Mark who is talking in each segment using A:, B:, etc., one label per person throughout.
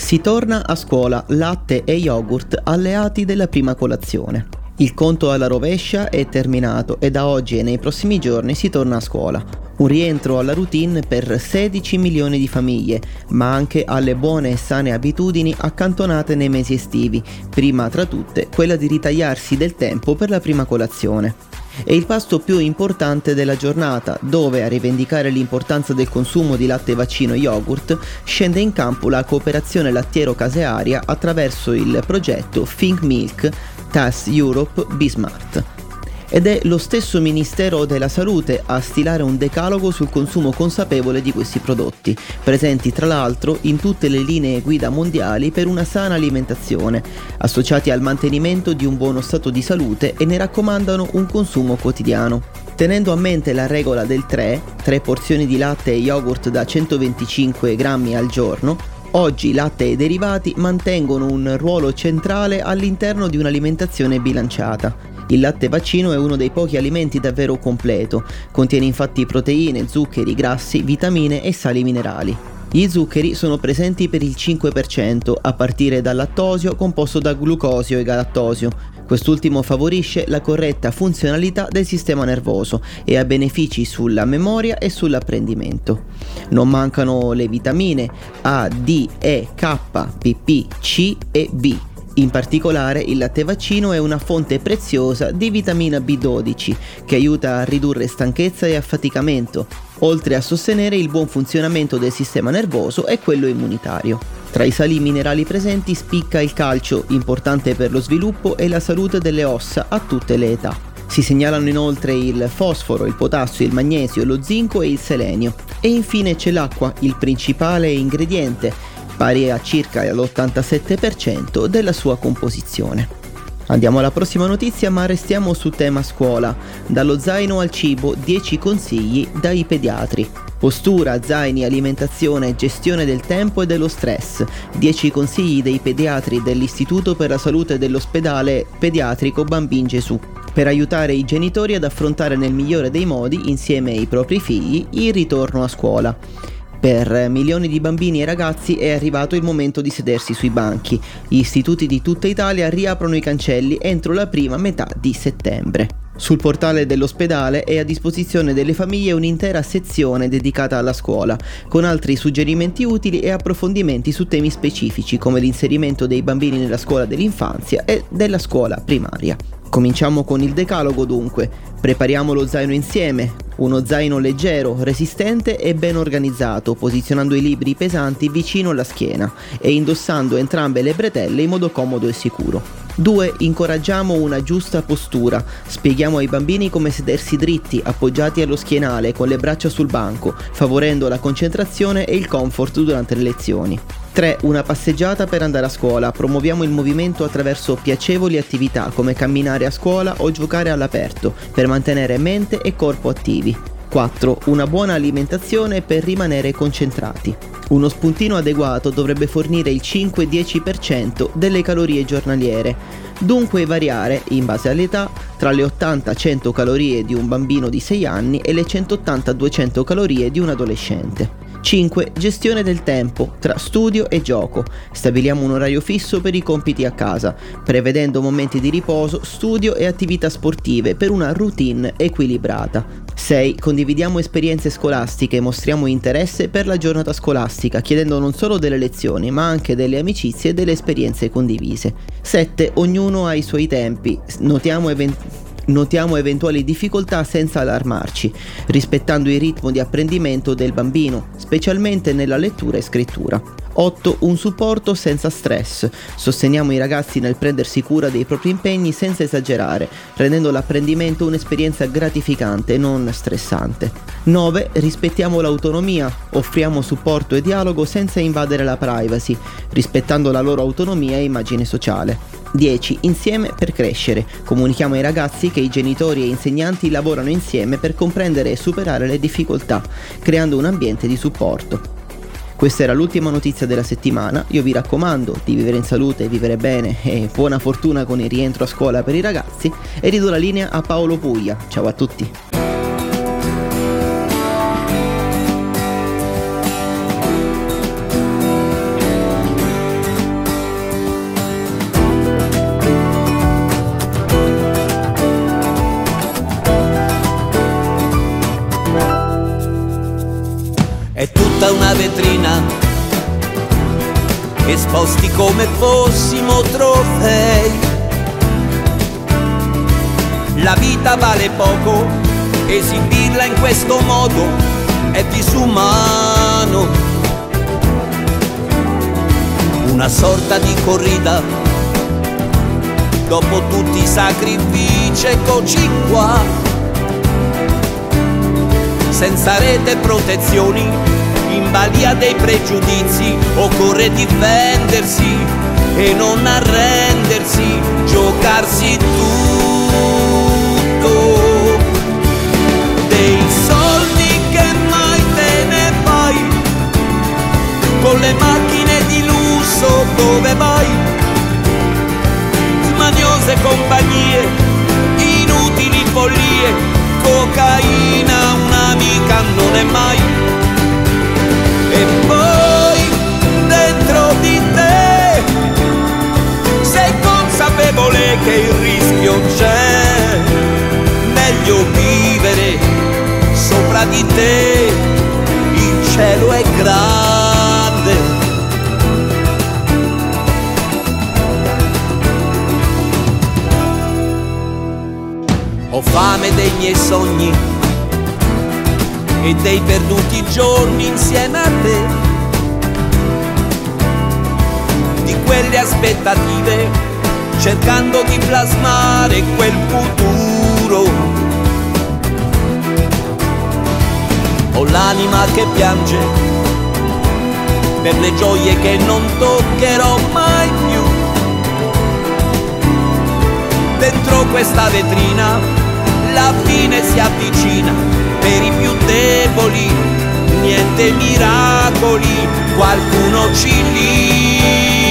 A: Si torna a scuola latte e yogurt alleati della prima colazione. Il conto alla rovescia è terminato e da oggi e nei prossimi giorni si torna a scuola. Un rientro alla routine per 16 milioni di famiglie, ma anche alle buone e sane abitudini accantonate nei mesi estivi, prima tra tutte quella di ritagliarsi del tempo per la prima colazione. È il pasto più importante della giornata, dove a rivendicare l'importanza del consumo di latte vaccino yogurt scende in campo la cooperazione lattiero-casearia attraverso il progetto Think Milk TAS Europe Bismart ed è lo stesso Ministero della Salute a stilare un decalogo sul consumo consapevole di questi prodotti, presenti tra l'altro in tutte le linee guida mondiali per una sana alimentazione, associati al mantenimento di un buono stato di salute e ne raccomandano un consumo quotidiano. Tenendo a mente la regola del 3, 3 porzioni di latte e yogurt da 125 grammi al giorno, Oggi latte e derivati mantengono un ruolo centrale all'interno di un'alimentazione bilanciata. Il latte vaccino è uno dei pochi alimenti davvero completo, contiene infatti proteine, zuccheri, grassi, vitamine e sali minerali. Gli zuccheri sono presenti per il 5% a partire dal lattosio composto da glucosio e galattosio. Quest'ultimo favorisce la corretta funzionalità del sistema nervoso e ha benefici sulla memoria e sull'apprendimento. Non mancano le vitamine A, D, E, K, PP, C e B in particolare il latte vaccino è una fonte preziosa di vitamina B12 che aiuta a ridurre stanchezza e affaticamento, oltre a sostenere il buon funzionamento del sistema nervoso e quello immunitario. Tra i sali minerali presenti spicca il calcio, importante per lo sviluppo e la salute delle ossa a tutte le età. Si segnalano inoltre il fosforo, il potassio, il magnesio, lo zinco e il selenio. E infine c'è l'acqua, il principale ingrediente, pari a circa l'87% della sua composizione. Andiamo alla prossima notizia ma restiamo su tema scuola. Dallo zaino al cibo 10 consigli dai pediatri. Postura, zaini, alimentazione, gestione del tempo e dello stress. 10 consigli dei pediatri dell'Istituto per la Salute dell'ospedale pediatrico Bambin Gesù per aiutare i genitori ad affrontare nel migliore dei modi, insieme ai propri figli, il ritorno a scuola. Per milioni di bambini e ragazzi è arrivato il momento di sedersi sui banchi. Gli istituti di tutta Italia riaprono i cancelli entro la prima metà di settembre. Sul portale dell'ospedale è a disposizione delle famiglie un'intera sezione dedicata alla scuola, con altri suggerimenti utili e approfondimenti su temi specifici come l'inserimento dei bambini nella scuola dell'infanzia e della scuola primaria. Cominciamo con il decalogo dunque. Prepariamo lo zaino insieme, uno zaino leggero, resistente e ben organizzato, posizionando i libri pesanti vicino alla schiena e indossando entrambe le bretelle in modo comodo e sicuro. 2. Incoraggiamo una giusta postura. Spieghiamo ai bambini come sedersi dritti, appoggiati allo schienale, con le braccia sul banco, favorendo la concentrazione e il comfort durante le lezioni. 3. Una passeggiata per andare a scuola. Promuoviamo il movimento attraverso piacevoli attività come camminare a scuola o giocare all'aperto per mantenere mente e corpo attivi. 4. Una buona alimentazione per rimanere concentrati. Uno spuntino adeguato dovrebbe fornire il 5-10% delle calorie giornaliere, dunque variare, in base all'età, tra le 80-100 calorie di un bambino di 6 anni e le 180-200 calorie di un adolescente. 5. Gestione del tempo tra studio e gioco. Stabiliamo un orario fisso per i compiti a casa, prevedendo momenti di riposo, studio e attività sportive per una routine equilibrata. 6. Condividiamo esperienze scolastiche e mostriamo interesse per la giornata scolastica, chiedendo non solo delle lezioni, ma anche delle amicizie e delle esperienze condivise. 7. Ognuno ha i suoi tempi. Notiamo eventi Notiamo eventuali difficoltà senza allarmarci, rispettando il ritmo di apprendimento del bambino, specialmente nella lettura e scrittura. 8. Un supporto senza stress. Sosteniamo i ragazzi nel prendersi cura dei propri impegni senza esagerare, rendendo l'apprendimento un'esperienza gratificante e non stressante. 9. Rispettiamo l'autonomia. Offriamo supporto e dialogo senza invadere la privacy, rispettando la loro autonomia e immagine sociale. 10. Insieme per crescere. Comunichiamo ai ragazzi che i genitori e insegnanti lavorano insieme per comprendere e superare le difficoltà, creando un ambiente di supporto. Questa era l'ultima notizia della settimana, io vi raccomando di vivere in salute, vivere bene e buona fortuna con il rientro a scuola per i ragazzi e ridò la linea a Paolo Puglia. Ciao a tutti!
B: È tutta una vetrina esposti come fossimo trofei. La vita vale poco, esibirla in questo modo è disumano. Una sorta di corrida, dopo tutti i sacrifici, eccoci qua senza rete e protezioni, in balia dei pregiudizi, occorre difendersi e non arrendersi, giocarsi tutto. Dei soldi che mai te ne fai, con le macchine di lusso dove vai, smaniose compagnie, inutili follie cocaina non è mai. E poi dentro di te sei consapevole che il rischio c'è, meglio vivere sopra di te, il cielo è grande. Ho fame dei miei sogni e dei perduti giorni insieme a te. Di quelle aspettative, cercando di plasmare quel futuro. Ho l'anima che piange per le gioie che non toccherò mai più. Dentro questa vetrina la fine si avvicina per i più deboli, niente miracoli, qualcuno ci liberi.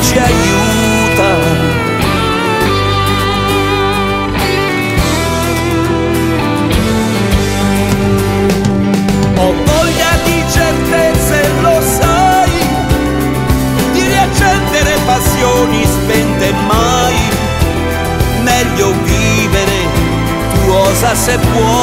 B: Ci aiuta. Ho voglia di certezze, lo sai, di riaccendere passioni spente mai. Meglio vivere, tu osa se puoi.